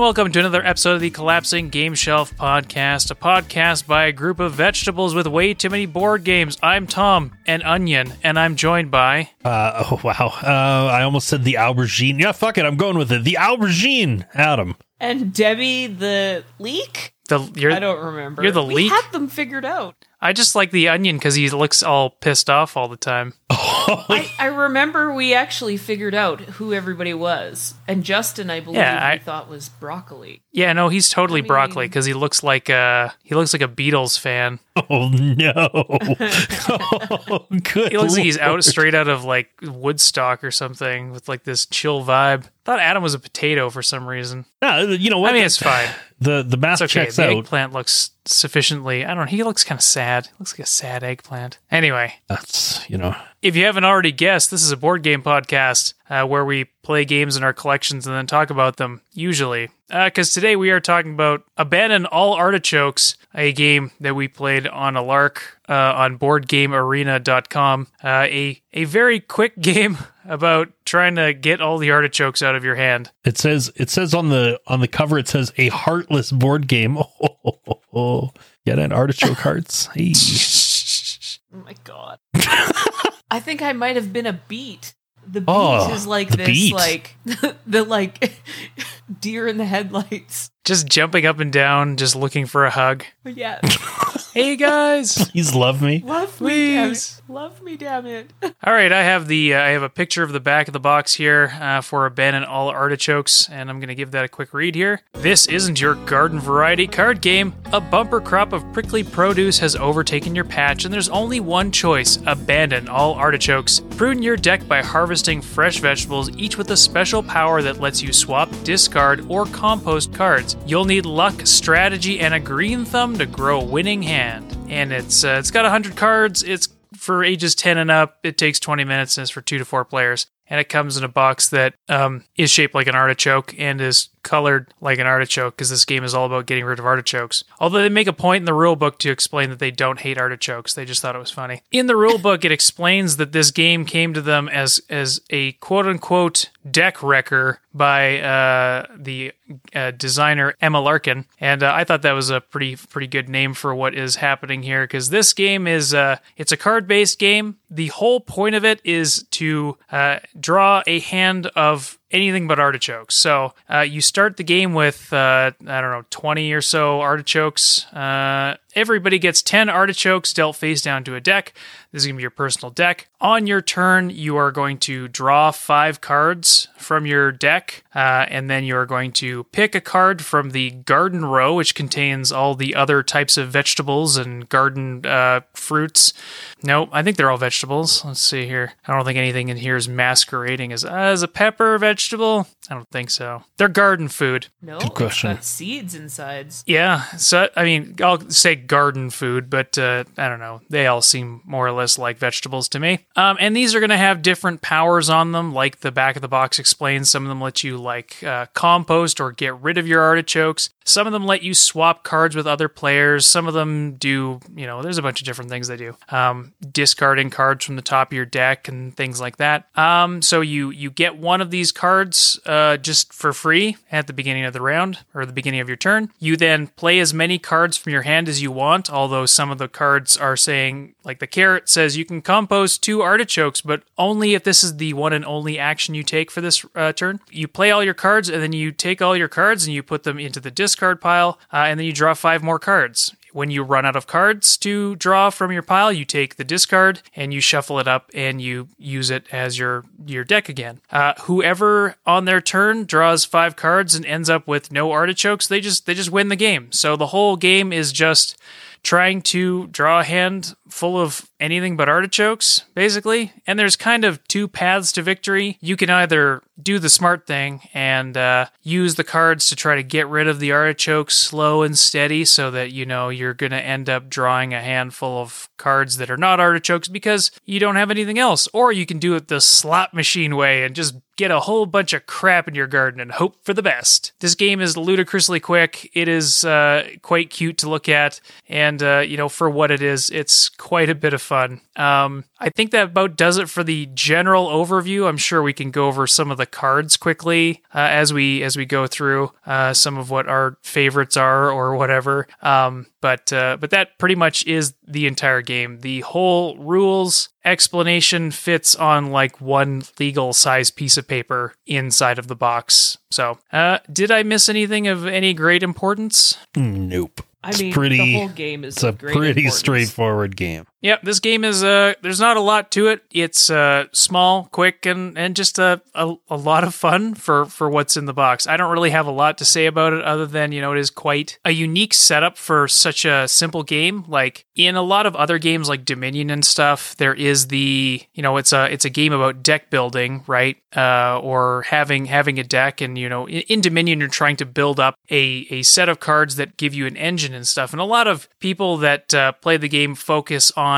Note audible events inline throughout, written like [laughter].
and welcome to another episode of the Collapsing Game Shelf Podcast, a podcast by a group of vegetables with way too many board games. I'm Tom, an onion, and I'm joined by. Uh, oh wow! Uh, I almost said the aubergine. Yeah, fuck it. I'm going with it. The aubergine, Adam. And Debbie the leek? The you're, I don't remember. You're the we leek? had them figured out. I just like the onion because he looks all pissed off all the time. [laughs] I, I remember we actually figured out who everybody was. And Justin, I believe, Yeah, I- we thought was broccoli. Yeah, no, he's totally I mean- broccoli because he looks like a he looks like a Beatles fan. Oh no! oh, [laughs] good. He looks like he's out Lord. straight out of like Woodstock or something with like this chill vibe. Thought Adam was a potato for some reason. No, you know what? I mean, it's fine. [sighs] the the math okay. checks the out. eggplant looks sufficiently. I don't know. He looks kind of sad. Looks like a sad eggplant. Anyway, That's you know. if you haven't already guessed, this is a board game podcast uh, where we play games in our collections and then talk about them. Usually, because today we are talking about Abandon All Artichokes, a game that we played on a lark uh, on BoardGameArena.com. Uh, a a very quick [laughs] game about trying to get all the artichokes out of your hand. It says it says on the on the cover it says a heartless board game. [laughs] Oh, get an artichoke hearts. [laughs] Hey. Oh my god. I think I might have been a beet. The beet Oh, is like the this, beet. like [laughs] the like deer in the headlights. Just jumping up and down, just looking for a hug. Yeah, [laughs] Hey guys. Please love me. love me, damn Please. it. Love me, damn it. [laughs] All right, I have the uh, I have a picture of the back of the box here uh, for Abandon All Artichokes, and I'm going to give that a quick read here. This isn't your garden variety card game. A bumper crop of prickly produce has overtaken your patch, and there's only one choice: abandon all artichokes. Prune your deck by harvesting fresh vegetables, each with a special power that lets you swap, discard, or compost cards. You'll need luck, strategy, and a green thumb to grow a winning hand. And it's uh, it's got 100 cards. It's for ages 10 and up, it takes 20 minutes and it's for two to four players. And it comes in a box that um, is shaped like an artichoke and is colored like an artichoke because this game is all about getting rid of artichokes. Although they make a point in the rule book to explain that they don't hate artichokes, they just thought it was funny. In the rule book, it explains that this game came to them as as a quote unquote deck wrecker by uh, the uh, designer Emma Larkin, and uh, I thought that was a pretty pretty good name for what is happening here because this game is uh, it's a card based game. The whole point of it is to uh, draw a hand of anything but artichokes. So uh, you start the game with uh, I don't know twenty or so artichokes. Uh, everybody gets ten artichokes dealt face down to a deck. This is gonna be your personal deck. On your turn, you are going to draw five cards from your deck, uh, and then you are going to pick a card from the garden row, which contains all the other types of vegetables and garden uh, fruits. No, I think they're all vegetables. Let's see here. I don't think anything in here is masquerading as as a pepper vegetable. I don't think so. They're garden food. No, Good question. it's got seeds inside. Yeah, so I mean, I'll say garden food, but uh, I don't know. They all seem more or less like vegetables to me. Um, and these are going to have different powers on them, like the back of the box explains. Some of them let you like uh, compost or get rid of your artichokes. Some of them let you swap cards with other players. Some of them do, you know, there's a bunch of different things they do. Um, discarding cards from the top of your deck and things like that. Um, so you you get one of these cards uh, just for free at the beginning of the round or the beginning of your turn. You then play as many cards from your hand as you want. Although some of the cards are saying, like the carrot says, you can compost two artichokes, but only if this is the one and only action you take for this uh, turn. You play all your cards and then you take all your cards and you put them into the discard pile, uh, and then you draw five more cards. When you run out of cards to draw from your pile, you take the discard and you shuffle it up and you use it as your your deck again. Uh, whoever on their turn draws five cards and ends up with no artichokes, they just they just win the game. So the whole game is just trying to draw a hand full of anything but artichokes, basically. And there's kind of two paths to victory. You can either do the smart thing and uh, use the cards to try to get rid of the artichokes slow and steady so that you know you're going to end up drawing a handful of cards that are not artichokes because you don't have anything else. Or you can do it the slot machine way and just get a whole bunch of crap in your garden and hope for the best. This game is ludicrously quick. It is uh, quite cute to look at, and uh, you know for what it is, it's quite a bit of fun. Um, I think that about does it for the general overview. I'm sure we can go over some of the cards quickly uh, as we as we go through uh, some of what our favorites are or whatever. Um, but uh, but that pretty much is the entire game. The whole rules explanation fits on like one legal size piece of paper inside of the box. So, uh, did I miss anything of any great importance? Nope. I It's mean, pretty- the whole game is It's a pretty importance. straightforward game. Yep, this game is uh there's not a lot to it. It's uh small, quick and and just a, a a lot of fun for for what's in the box. I don't really have a lot to say about it other than, you know, it is quite a unique setup for such a simple game. Like in a lot of other games like Dominion and stuff, there is the, you know, it's a it's a game about deck building, right? Uh or having having a deck and, you know, in, in Dominion you're trying to build up a a set of cards that give you an engine and stuff. And a lot of people that uh, play the game focus on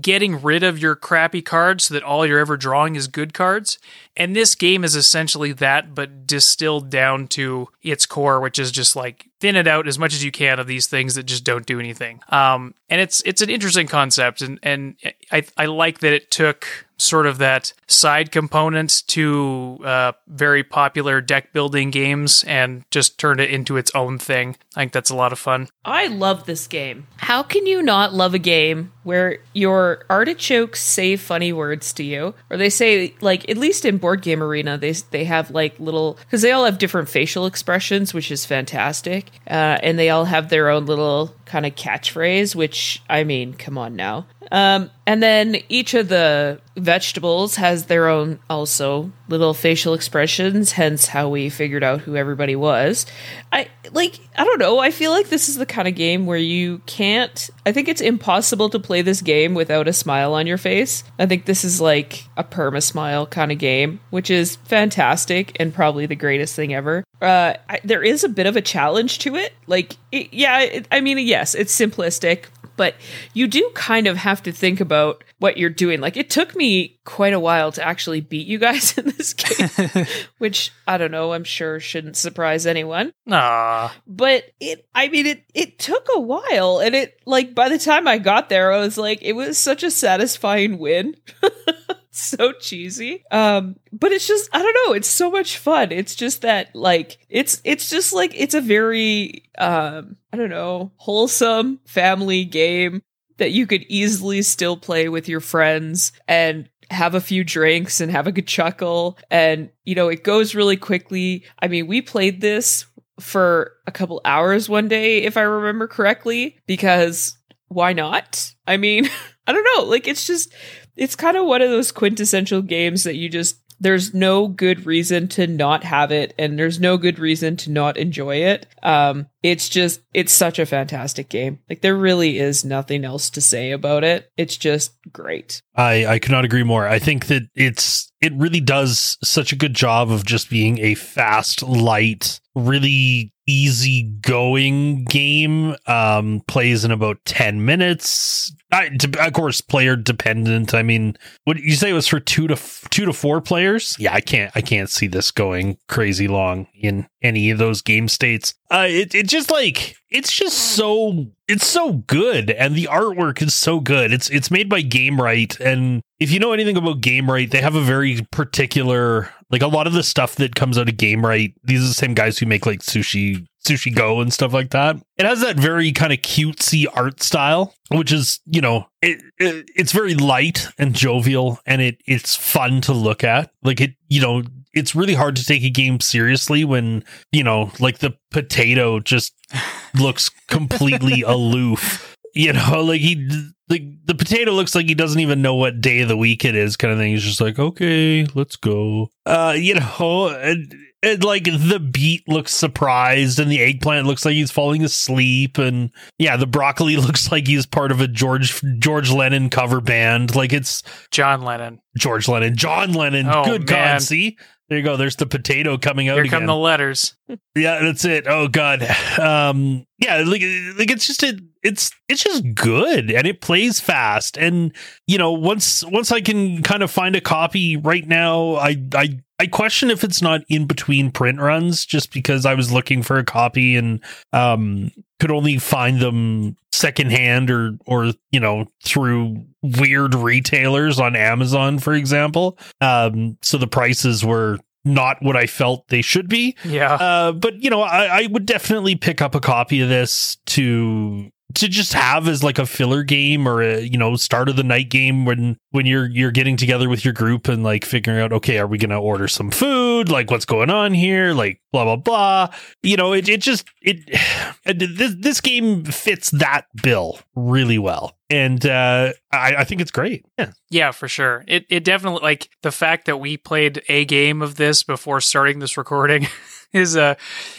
getting rid of your crappy cards so that all you're ever drawing is good cards. And this game is essentially that, but distilled down to its core, which is just like thin it out as much as you can of these things that just don't do anything. Um, and it's it's an interesting concept, and and I I like that it took sort of that side component to uh, very popular deck building games and just turned it into its own thing. I think that's a lot of fun. I love this game. How can you not love a game where your artichokes say funny words to you, or they say like at least in board game arena they they have like little because they all have different facial expressions, which is fantastic, uh, and they all have their own little kind of catchphrase. Which I mean, come on now. Um, and then each of the vegetables has their own also little facial expressions, hence how we figured out who everybody was. I like I don't know, I feel like this is the kind of game where you can't I think it's impossible to play this game without a smile on your face. I think this is like a perma smile kind of game, which is fantastic and probably the greatest thing ever. Uh, I, there is a bit of a challenge to it. Like, it, yeah, it, I mean, yes, it's simplistic, but you do kind of have to think about what you're doing. Like it took me quite a while to actually beat you guys [laughs] in this game, [laughs] which I don't know, I'm sure shouldn't surprise anyone. Ah, But it I mean it it took a while and it like by the time I got there I was like it was such a satisfying win. [laughs] [laughs] so cheesy. Um but it's just I don't know, it's so much fun. It's just that like it's it's just like it's a very um I don't know, wholesome family game that you could easily still play with your friends and have a few drinks and have a good chuckle and you know it goes really quickly. I mean, we played this for a couple hours one day if I remember correctly because why not? I mean, [laughs] I don't know, like it's just it's kind of one of those quintessential games that you just there's no good reason to not have it and there's no good reason to not enjoy it. Um it's just it's such a fantastic game. Like there really is nothing else to say about it. It's just great. I I could not agree more. I think that it's it really does such a good job of just being a fast, light, really easy going game. Um, plays in about ten minutes. I, of course, player dependent. I mean, what you say it was for two to f- two to four players? Yeah, I can't I can't see this going crazy long in any of those game states. Uh, it it just like it's just so it's so good and the artwork is so good. It's it's made by Gamewright and if you know anything about Gamewright, they have a very particular like a lot of the stuff that comes out of Gamewright. These are the same guys who make like sushi sushi go and stuff like that. It has that very kind of cutesy art style, which is, you know, it, it it's very light and jovial and it it's fun to look at. Like it, you know, it's really hard to take a game seriously when, you know, like the potato just looks completely [laughs] aloof. You know, [laughs] like he like the potato looks like he doesn't even know what day of the week it is, kind of thing. He's just like, okay, let's go. Uh, you know, and, and like the beet looks surprised, and the eggplant looks like he's falling asleep, and yeah, the broccoli [laughs] looks like he's part of a George George Lennon cover band. Like it's John Lennon. George Lennon, John Lennon. Oh, Good man. God, see. There you go. There's the potato coming out Here again. come the letters. Yeah, that's it. Oh god. Um yeah, like like it's just a, it's it's just good and it plays fast and you know, once once I can kind of find a copy right now, I I I question if it's not in between print runs, just because I was looking for a copy and um, could only find them secondhand or or you know through weird retailers on Amazon, for example. Um, so the prices were not what I felt they should be. Yeah. Uh, but you know, I, I would definitely pick up a copy of this to to just have as like a filler game or a you know start of the night game when when you're you're getting together with your group and like figuring out okay are we gonna order some food? Like what's going on here? Like blah blah blah. You know it it just it [sighs] this this game fits that bill really well. And uh I, I think it's great. Yeah. Yeah, for sure. It it definitely like the fact that we played a game of this before starting this recording [laughs] is a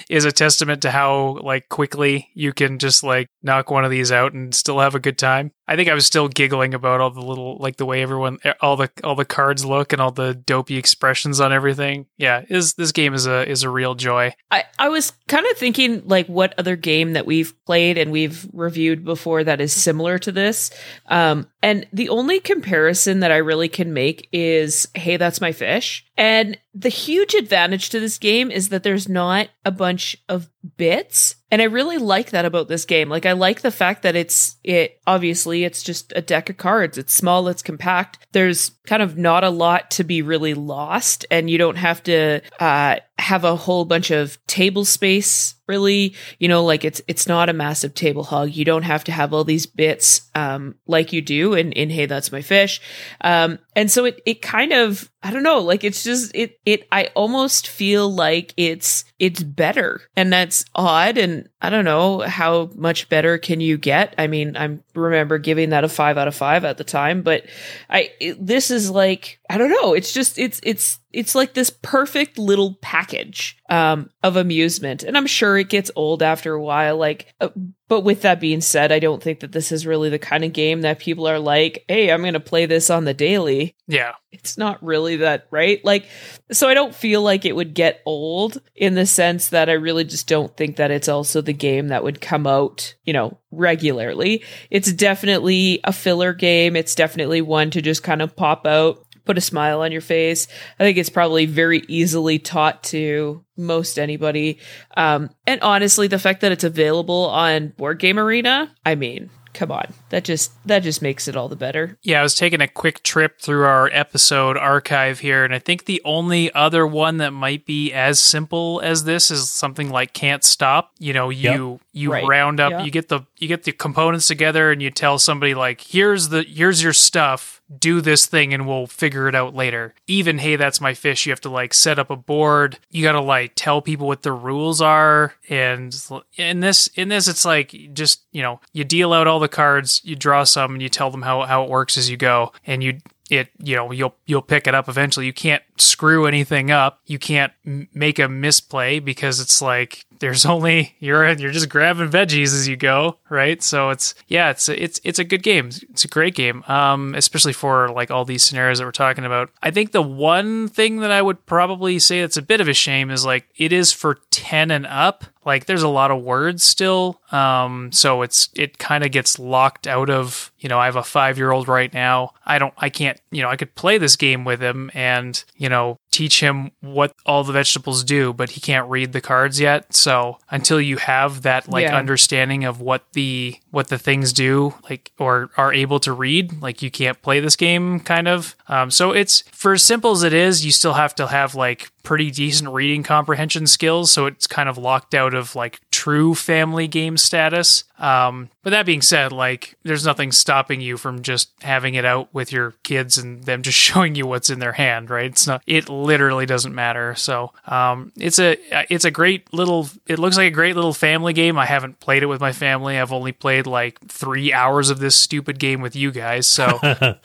is a testament to how like quickly you can just like knock one of these out and still have a good time. I think I was still giggling about all the little like the way everyone all the all the cards look and all the dopey expressions on everything. Yeah, is this game is a is a real joy. I, I was kind of thinking like what other game that we've played and we've reviewed before that is similar to this. Um, and the only comparison that I really can make is Hey, That's My Fish. And the huge advantage to this game is that there's not a bunch of bits. And I really like that about this game. Like I like the fact that it's it obviously it's just a deck of cards. It's small, it's compact. There's kind of not a lot to be really lost and you don't have to uh have a whole bunch of table space really. You know like it's it's not a massive table hog. You don't have to have all these bits um like you do in in hey that's my fish. Um and so it it kind of i don't know like it's just it it i almost feel like it's it's better. And that's odd. And i don't know how much better can you get? I mean i remember giving that a 5 out of 5 at the time but i it, this is like i don't know. It's just it's it's it's like this perfect little package um, of amusement. And i'm sure it gets old after a while like uh, but with that being said i don't think that this is really the kind of game that people are like hey i'm going to play this on the daily. Yeah. it's not really that right? Like so i don't feel like it would get old in the sense that i really just don't think that it's also the game that would come out you know regularly. It's definitely a filler game. It's definitely one to just kind of pop out put a smile on your face i think it's probably very easily taught to most anybody um and honestly the fact that it's available on board game arena i mean come on that just that just makes it all the better Yeah, I was taking a quick trip through our episode archive here, and I think the only other one that might be as simple as this is something like Can't Stop. You know, you you Right. round up, Yeah. you get the you get the components together, and you tell somebody like, "Here's the here's your stuff. Do this thing, and we'll figure it out later." Even hey, that's my fish. You have to like set up a board. You got to like tell people what the rules are, and in this in this, it's like just you know you deal out all the cards, you draw some, and you tell them how how it works as you go, and you it you know you'll you'll pick it up eventually you can't screw anything up you can't m- make a misplay because it's like there's only you're you're just grabbing veggies as you go right? So it's yeah it's it's it's a good game. It's a great game. Um especially for like all these scenarios that we're talking about. I think the one thing that i would probably say that's a bit of a shame is like it is for 10 and up. Like there's a lot of words still. Um so it's it kind of gets locked out of you know i have a five year old right now. I don't i can't you know i could play this game with him and you know teach him what all the vegetables do but he can't read the cards yet. So until you have that like Yeah. understanding of what the what the things do like or are able to read like you can't play this game kind of. Um, so it's for as simple as it is you still have to have like pretty decent reading comprehension skills. So it's kind of locked out of like true family game status. Um, but that being said like there's nothing stopping you from just having it out with your kids and them just [laughs] showing you what's in their hand right? It's not it literally doesn't matter. So um, it's a it's a great little it looks like a great little family game. I haven't played it with my family. I've only played like three hours of this stupid game with you guys. So [laughs] and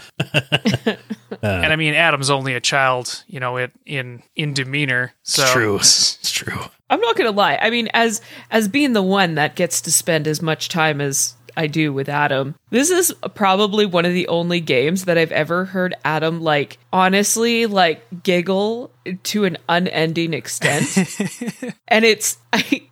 I mean, Adam's only a child, you know, it, in in demeanor. So [laughs] it's true. It's true I'm not gonna lie. I mean, as as being the one that gets to spend as much time as I do with Adam, this is probably one of the only games that I've ever heard Adam like honestly like giggle to an unending extent. [laughs] and it's I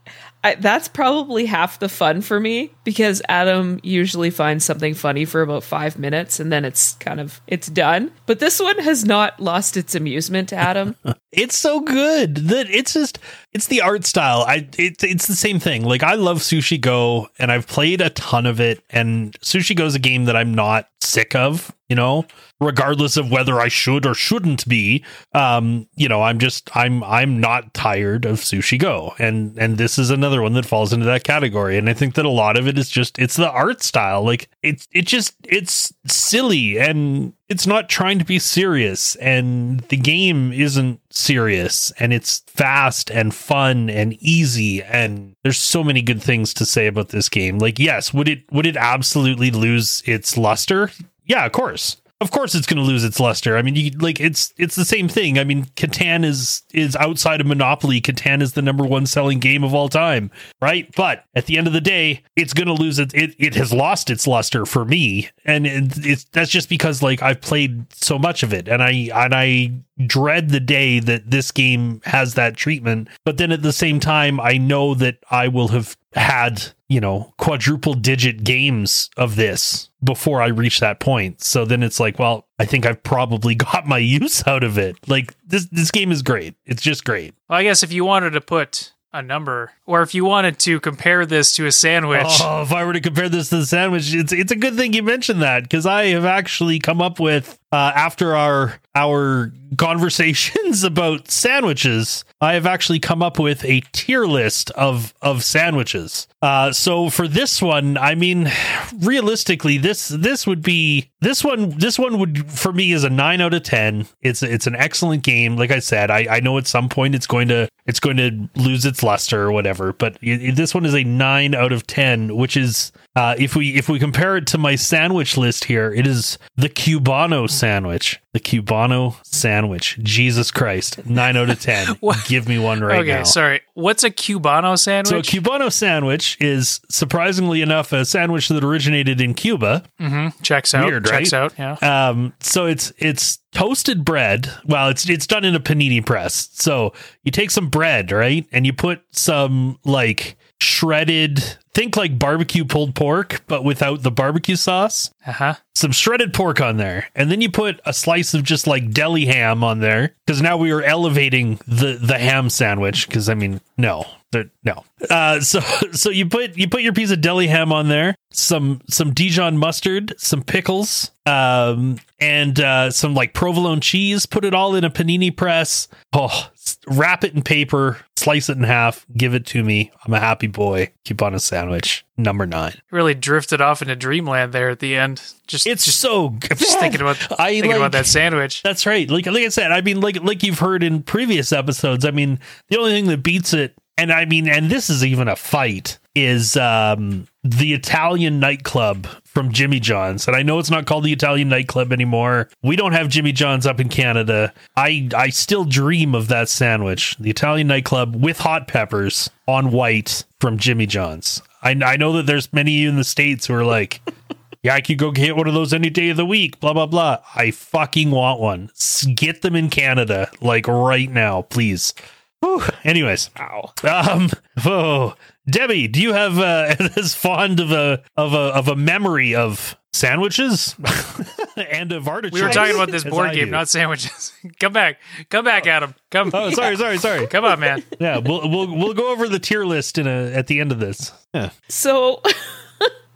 I, that's probably half the fun for me because Adam usually finds something funny for about five minutes and then it's kind of it's done. But this one has not lost its amusement, Adam. [laughs] it's so good that it's just it's the art style. I it's it's the same thing. Like I love Sushi Go and I've played a ton of it and Sushi Go is a game that I'm not sick of, you know, regardless of whether I should or shouldn't be. Um, you know, I'm just I'm I'm not tired of Sushi Go. And and this is another one that falls into that category. And I think that a lot of it is just it's the art style. Like it's it just it's silly and it's not trying to be serious and the game isn't serious and it's fast and fun and easy and there's so many good things to say about this game like yes would it would it absolutely lose its luster yeah of course of course it's going to lose its luster. I mean, you like it's it's the same thing. I mean, Catan is is outside of Monopoly. Catan is the number one selling game of all time, right? But at the end of the day, it's going to lose it. It it has lost its luster for me, and it, it's that's just because like I've played so much of it, and I and I dread the day that this game has that treatment. But then at the same time, I know that I will have had, you know, quadruple digit games of this before I reach that point. So then it's like, well, I think I've probably [laughs] got my use out of it. Like this this game is great. It's just great. Well, I guess if you wanted to put a number, or if you wanted to compare this to a sandwich, Oh, if I were to compare this to the sandwich, it's it's a good thing you mentioned that because I have actually come up with uh, after our our conversations [laughs] about sandwiches, I have actually come up with a tier list of of sandwiches. Uh, so for this one, I mean, realistically, this this would be this one. This one would for me is a nine out of ten. It's it's an excellent game. Like I said, I, I know at some point it's going to it's going to lose its luster or whatever, but this one is a nine out of ten, which is uh, if we if we compare it to my sandwich list here, it is the Cubano sandwich. The Cubano sandwich. Jesus Christ, nine out of ten. [laughs] Give me one right okay, now. Okay, sorry. What's a Cubano sandwich? So a Cubano sandwich is surprisingly enough a sandwich that originated in Cuba. mm-hmm. Checks out. Weird, Checks right? out. Yeah. Um, so it's it's toasted bread. Well, it's it's done in a panini press. So you take some bread, right, and you put some like shredded. Think like barbecue pulled pork, but without the barbecue sauce. Uh huh. Some shredded pork on there, and then you put a slice of just like deli ham on there. Because now we are elevating the the ham sandwich. Because I mean, no, no. Uh, so [laughs] so you put you put your piece of deli ham on there, some some Dijon mustard, some pickles, um, and uh, some like provolone cheese. Put it all in a panini press. Oh, wrap it in paper, slice it in half, give it to me. I'm a happy boy. Cubano sandwich. Number nine. Really drifted off into dreamland there at the end. Just It's just, so good. just thinking about I thinking like- about that sandwich. That's right. Like like I said, I mean like like you've heard in previous episodes, I mean, the only thing that beats it and I mean and this is even a fight is um the Italian nightclub from Jimmy John's. And I know it's not called the Italian nightclub anymore. We don't have Jimmy John's up in Canada. I I still dream of that sandwich. The Italian nightclub with hot peppers on white from Jimmy John's. I I know that there's many in the states who are like [laughs] yeah, I could go get one of those any day of the week, blah, blah, blah. I fucking want one. Get them in Canada, like right now, please. Whew. Anyways, Ow. um, [laughs] oh, Debbie, do you have uh, [laughs] as fond of a of a of a memory of sandwiches [laughs] and of artichokes? We were talking about this board game, do? not sandwiches. [laughs] Come back. Come back, Adam. Come. Oh, sorry, sorry, sorry. Come on, man. Yeah, we'll we'll we'll go over the tier list in a at the end of this. Yeah. So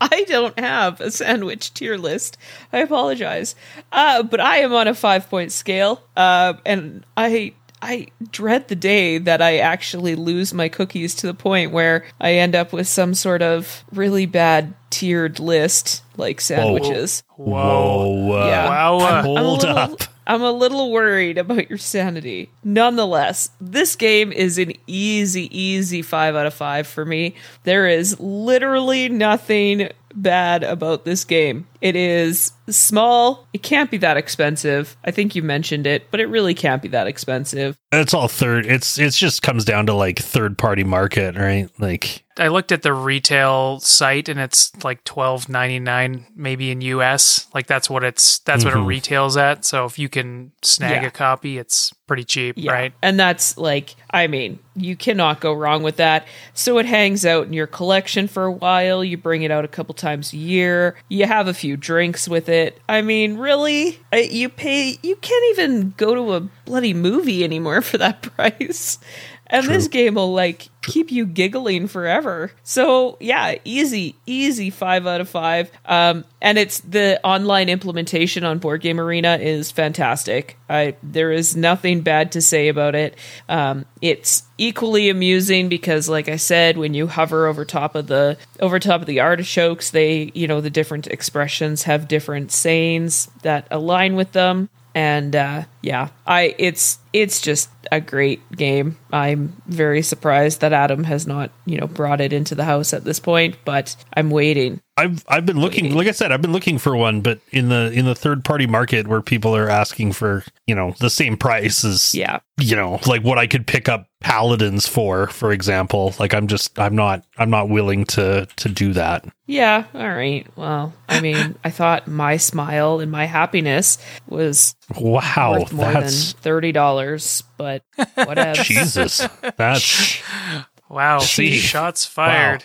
I don't have a sandwich tier list. I apologize. Uh, but I am on a five point scale. Uh, and I I dread the day that I actually lose my cookies to the point where I end up with some sort of really bad tiered list like sandwiches. Whoa. Whoa. Yeah. Wow. uh, I'm Hold little, up. I'm a little worried about your sanity. Nonetheless, this game is an easy, easy five out of five for me. There is literally nothing bad about this game. It is small. It can't be that expensive. I think you mentioned it, but it really can't be that expensive. It's all third. It's it's just comes down to like third party market, right? Like I looked at the retail site and it's like twelve ninety nine, maybe in US. Like that's what it's that's what it mm-hmm. retails at. So if you can snag Yeah. a copy, it's pretty cheap, Yeah. right? And that's like, I mean, you cannot go wrong with that. So it hangs out in your collection for a while. You bring it out a couple times a year. You have a few drinks with it. I mean, really? Uh, You pay, you can't even go to a bloody movie anymore [laughs] for that price. And this game will like keep you giggling forever. So yeah, easy, easy five out of five. Um, and it's the online implementation on Board Game Arena is fantastic. I there is nothing bad to say about it. Um, it's equally amusing because, like I said, when you hover over top of the over top of the artichokes, they you know the different expressions have different sayings that align with them and uh, yeah, I it's it's just a great game. I'm very surprised that Adam has not you know brought it into the house at this point, but I'm waiting. I've I've been looking, like I said, I've been looking for one, but in the in the third party market where people are asking for you know the same price as Yeah, you know like what I could pick up paladins for, for example. Like I'm just I'm not I'm not willing to to do that. yeah. All right. Well, I mean, I thought my smile and my happiness was Wow, worth more than thirty dollars, but [laughs] whatever. Jesus. That's Wow, See. shots fired.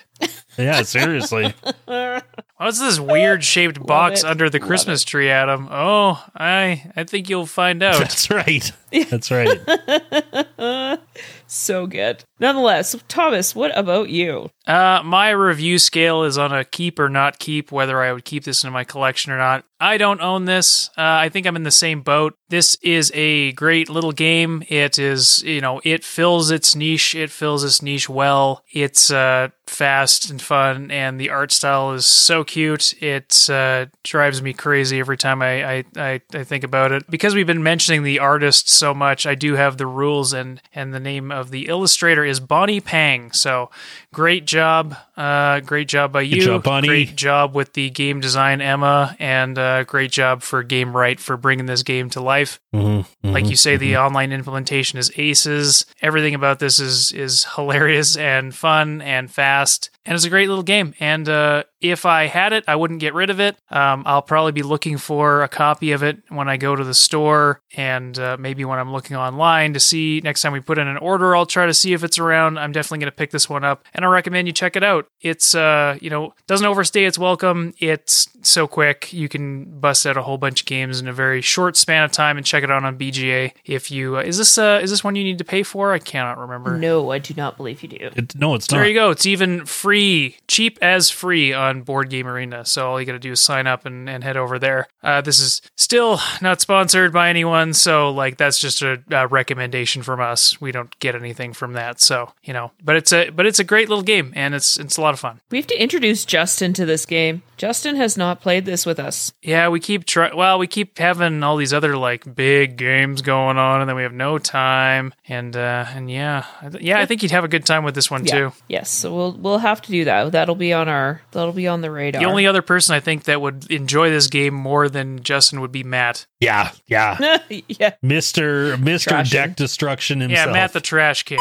yeah, seriously. [laughs] What's this weird shaped box it. under the Love Christmas tree, Adam? Oh, I I think you'll find [laughs] out. That's right. That's right. so good. Nonetheless, Thomas, what about you? Uh, my review scale is on a keep or not keep, whether I would keep this in my collection or not. I don't own this. Uh, I think I'm in the same boat. This is a great little game. It is, you know, it fills its niche. It fills its niche well. It's uh, fast and fun, and the art style is so cute. It uh, drives me crazy every time I, I, I, I think about it. Because we've been mentioning the artist so much, I do have the rules, and, and the name of the illustrator is Bonnie Pang. So great job. Uh, great job by you. job, Bonnie. Great job with the game design, Emma, and uh, great job for Gamewright for bringing this game to life. Mhm, Like mhm. you say, the online implementation is aces. Everything about this is is [laughs] hilarious and fun and fast, and it's a great little game. And uh, if I had it, I wouldn't get rid of it. Um, I'll probably be looking for a copy of it when I go to the store, and uh, maybe when I'm looking online to see next time we put in an order. I'll try to see if it's around. I'm definitely going to pick this one up, and I recommend you check it out. It's uh, you know, doesn't overstay its welcome. It's so quick. You can bust out a whole bunch of games in a very short span of time and check it out on BGA. If you uh, is this uh, is this one you need to pay for? I cannot remember. No, I do not believe you do. It, no, it's There not. There you go. It's even free, cheap as free on Board Game Arena. So all you got to do is sign up and, and head over there. Uh, this is still not sponsored by anyone, so like that's just a, a recommendation from us. We don't get anything from that, so you know. But it's a but it's a great little game, and it's it's a lot of fun. We have to introduce Justin to this game. Justin has not played this with us. Yeah, we keep try. Well, we keep having all these other like big games going on, and then we have no time. And uh, and yeah, yeah, I think you'd have a good time with this one too. Yes, so we'll we'll have to do that. That'll be on our that'll be on the radar. The only other person I think that would enjoy this game more than Justin would be Matt. Yeah, yeah. [laughs] yeah. Mister Mister Trashing. Deck Destruction himself. Yeah, Matt the Trash King.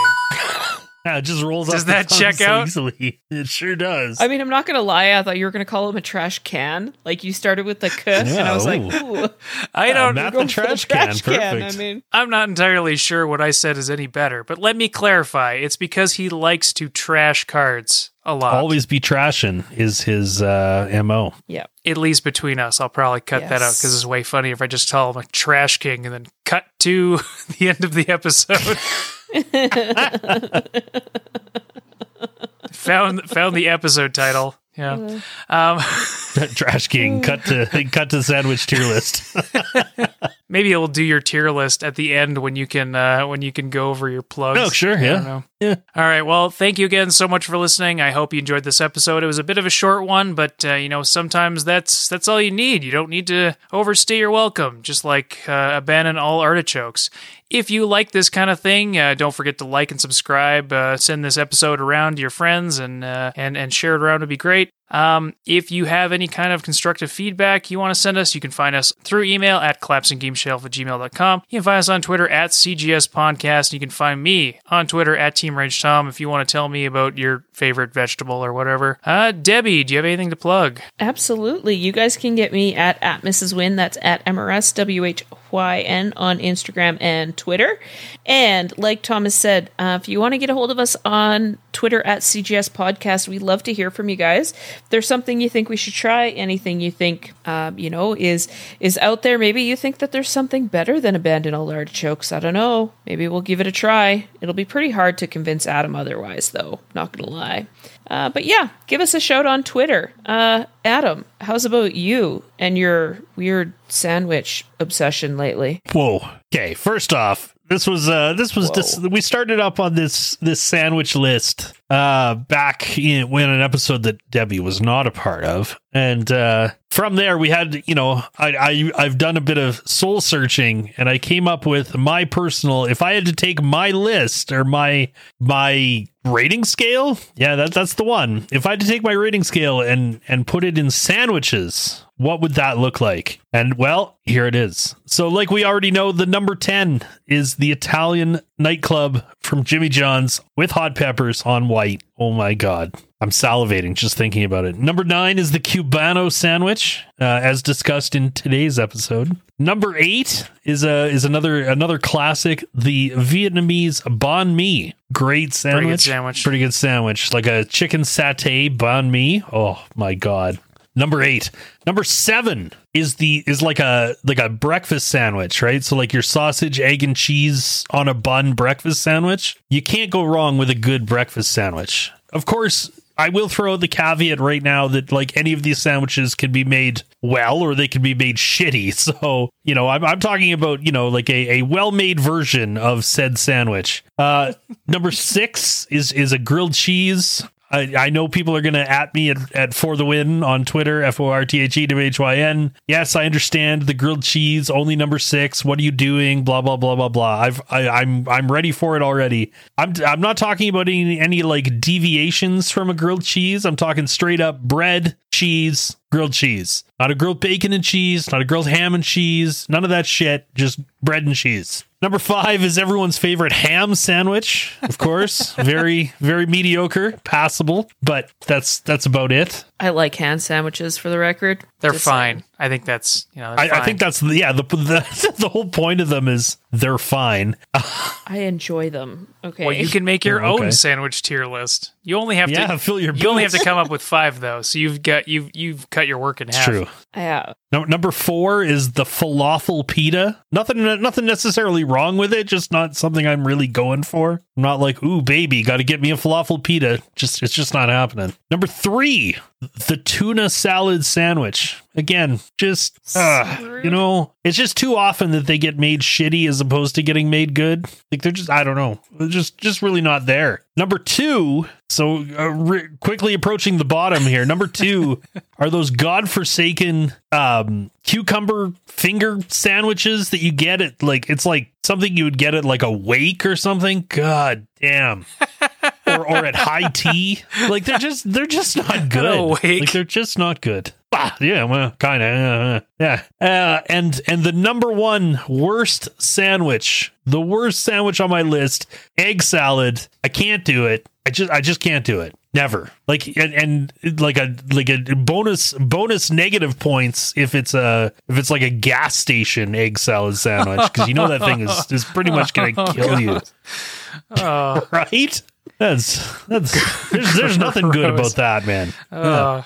Yeah, it just rolls Does off the that tongue check so out? easily. [laughs] It sure does. I mean, I'm not gonna lie. I thought you were gonna call him a trash can. Like you started with the k, and I was like, ooh. ooh, I don't. Matt going the for trash can. Perfect. I mean, I'm not entirely sure what I said is any better, but let me clarify. It's because he likes to trash cards a lot. Always be trashing is his uh, mo. yeah. At least between us, I'll probably cut that out because it's way funny if I just call him a trash king and then cut to [laughs] the end of the episode. [laughs] found found the episode title. Yeah. Um, [laughs] Trash King. cut to [laughs] cut to sandwich tier list. [laughs] maybe it'll do your tier list at the end when you can uh, when you can go over your plugs. Oh, sure, yeah. Yeah. All right. Well, thank you again so much for listening. I hope you enjoyed this episode. It was a bit of a short one, but uh, you know sometimes that's that's all you need. You don't need to overstay your welcome. Just like uh, abandon all artichokes. If you like this kind of thing, uh, don't forget to like and subscribe. Uh, send this episode around to your friends and uh, and and share it around would be great. Um, if you have any kind of constructive feedback you want to send us, you can find us through email at collapsinggameshelf at gmail.com. You can find us on Twitter at CGS Podcast. You can find me on Twitter at Team Rage Tom if you want to tell me about your favorite vegetable or whatever. Uh, Debbie, do you have anything to plug? Absolutely. You guys can get me at, at Mrs. Win. That's at MRS WHYN on Instagram and Twitter. And like Thomas said, uh, if you want to get a hold of us on Twitter at CGS Podcast, we'd love to hear from you guys. If there's something you think we should try, anything you think um, you know is is out there, maybe you think that there's something better than abandoned all artichokes. I don't know. Maybe we'll give it a try. It'll be pretty hard to convince Adam otherwise, though. Not gonna lie. Uh, but yeah, give us a shout on Twitter. Uh, Adam, how's about you and your weird sandwich obsession lately? Whoa. Okay. First off, this was uh this was just we started up on this this sandwich list uh back in when an episode that Debbie was not a part of. And uh from there we had you know I, I I've done a bit of soul searching and I came up with my personal if I had to take my list or my my rating scale yeah that, that's the one. If i had to take my rating scale and and put it in sandwiches what would that look like? And well here it is. So like we already know the number 10 is the italian nightclub from jimmy john's with hot peppers on white. Oh my god i'm salivating just thinking about it. Number 9 is the cubano sandwich uh, as discussed in today's episode. Number 8 is a is another another classic the vietnamese banh mi. Great sandwich good sandwich. pretty good sandwich. Like a chicken satay banh mi. Oh my god. Number eight. Number seven is the is like a like a breakfast sandwich right? So like your sausage egg and cheese on a bun breakfast sandwich. You can't go wrong with a good breakfast sandwich. Of course I will throw the caveat right now that like any of these sandwiches can be made well or they can be made shitty. [laughs] So, you know, I'm, I'm talking about, you know, like a, a well made version of said sandwich. Uh, number six is is a grilled cheese. I, I know people are going to at me at, at for the win on Twitter, F O R T H E W H Y N. Yes, I understand the grilled cheese, only number six. What are you doing? Blah blah blah blah blah. I've I, I'm I'm ready for it already. I'm I'm not talking about any any like deviations from a grilled cheese. I'm talking straight up bread, cheese, grilled cheese. Not a grilled bacon and cheese, not a grilled ham and cheese, none of that shit. Just bread and cheese. Number five is everyone's favorite ham sandwich, of course. [laughs] very, very mediocre, passable, but that's that's about it. I like ham sandwiches for the record. They're Just fine. I think that's you know. they're I, I think that's the, yeah. The, [laughs] the the whole point of them is they're fine. I enjoy them. Okay. Well, you can make your Oh, okay. own sandwich tier list. You only have Yeah, to fill your You only have to come up [laughs] with five though, so you've got you've you've cut your work in half. True. Yeah. No, number four is the falafel pita. Nothing, nothing necessarily wrong with it. Just not something I'm really going for. I'm not like, ooh, baby, got to get me a falafel pita. Just, it's just not happening. Number three, the tuna salad sandwich. Again, just, uh, you know, it's just too often that they get made shitty as opposed to getting made good. Like they're just, I don't know, they're just, just really not there. Number two, so uh, re- quickly approaching the bottom here. Number two [laughs] are those godforsaken um, cucumber finger sandwiches that you get at like it's like something you would get at like a wake or something. God damn. [laughs] or, or at high tea, like they're just they're just not good. Like they're just not good. Ah, yeah, well, kind of, yeah. Uh, and and the number one worst sandwich, the worst sandwich on my list, egg salad. I can't do it. I just I just can't do it. Never. Like and, and like a like a bonus bonus negative points if it's a if it's like a gas station egg salad sandwich because you know that thing is is pretty much gonna [laughs] kill you, Oh, [laughs] right? That's that's there's, there's [laughs] nothing good about that, man. oh.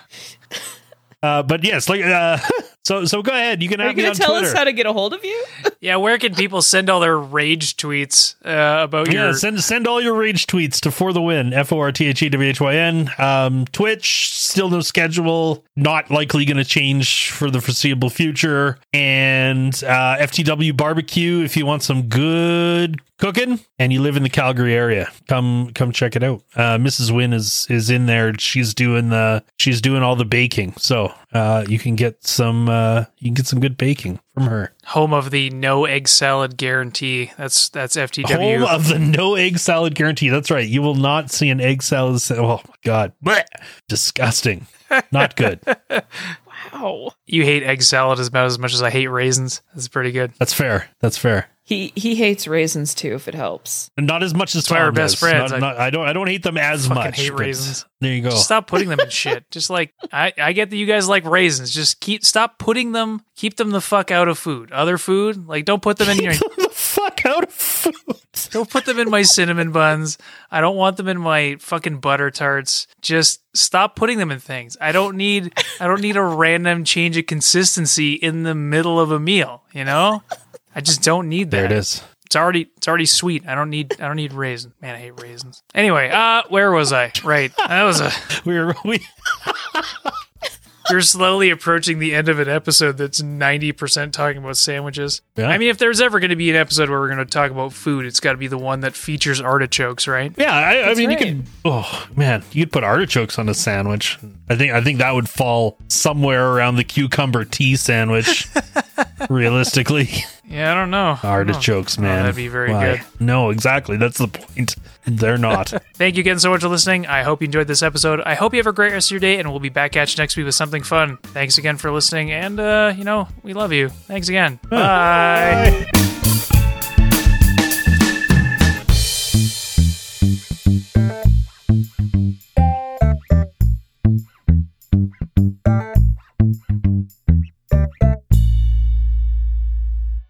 Uh, but yes, like uh, [laughs] so so go ahead. You can Are have you going on to tell Twitter. us how to get a hold of you? [laughs] yeah. Where can people send all their rage tweets uh, about yeah, your? send send all your rage tweets to for the win f o r t h e w h y n. Um, Twitch still no schedule, not likely going to change for the foreseeable future. And uh, FTW barbecue if you want some good cooking and you live in the Calgary area, come come check it out. Uh, Mrs. Win is is in there. She's doing the she's doing all the baking, so uh, you can get some uh, you can get some good baking from her. home of the no egg salad guarantee. That's that's FTW. Home of the no egg salad guarantee. That's right. You will not see an egg salad. Sa- oh my god, Blech. disgusting. Not good. [laughs] Wow. you hate egg salad as about as much as I hate raisins. That's pretty good. That's fair. That's fair. He he hates raisins too, if it helps. Not as much as why we're best does. friends. Not- I- not- I don't. I don't hate them as fucking much. hate but raisins. There you go. Just stop putting them in shit. [laughs] Just like I, I get that you guys like raisins. Just keep stop putting them. Keep them the fuck out of food. Other food, like don't put them in your. the fuck out of food. [laughs] Don't put them in my cinnamon buns. I don't want them in my fucking butter tarts. Just stop putting them in things. I don't need I don't need a random change of consistency in the middle of a meal, you know? I just don't need that. There it is. It's already it's already sweet. I don't need I don't need raisins. Man, I hate raisins. Anyway, uh where was I? Right. That was a [laughs] We're we. [laughs] you're slowly approaching the end of an episode that's 90% talking about sandwiches. Yeah. I mean, if there's ever going to be an episode where we're going to talk about food, it's got to be the one that features artichokes, right? Yeah, I, I mean, right. you could. Oh man, you could put artichokes on a sandwich. I think. I think that would fall somewhere around the cucumber tea sandwich. [laughs] realistically, Yeah, I don't know. I don't know. artichokes, Oh, man. that'd be very Why? good. No, exactly. That's the point. They're not. [laughs] Thank you again so much for listening. I hope you enjoyed this episode. I hope you have a great rest of your day, and we'll be back at you next week with something fun. Thanks again for listening, and, uh, you know, we love you. Thanks again. Bye. Bye.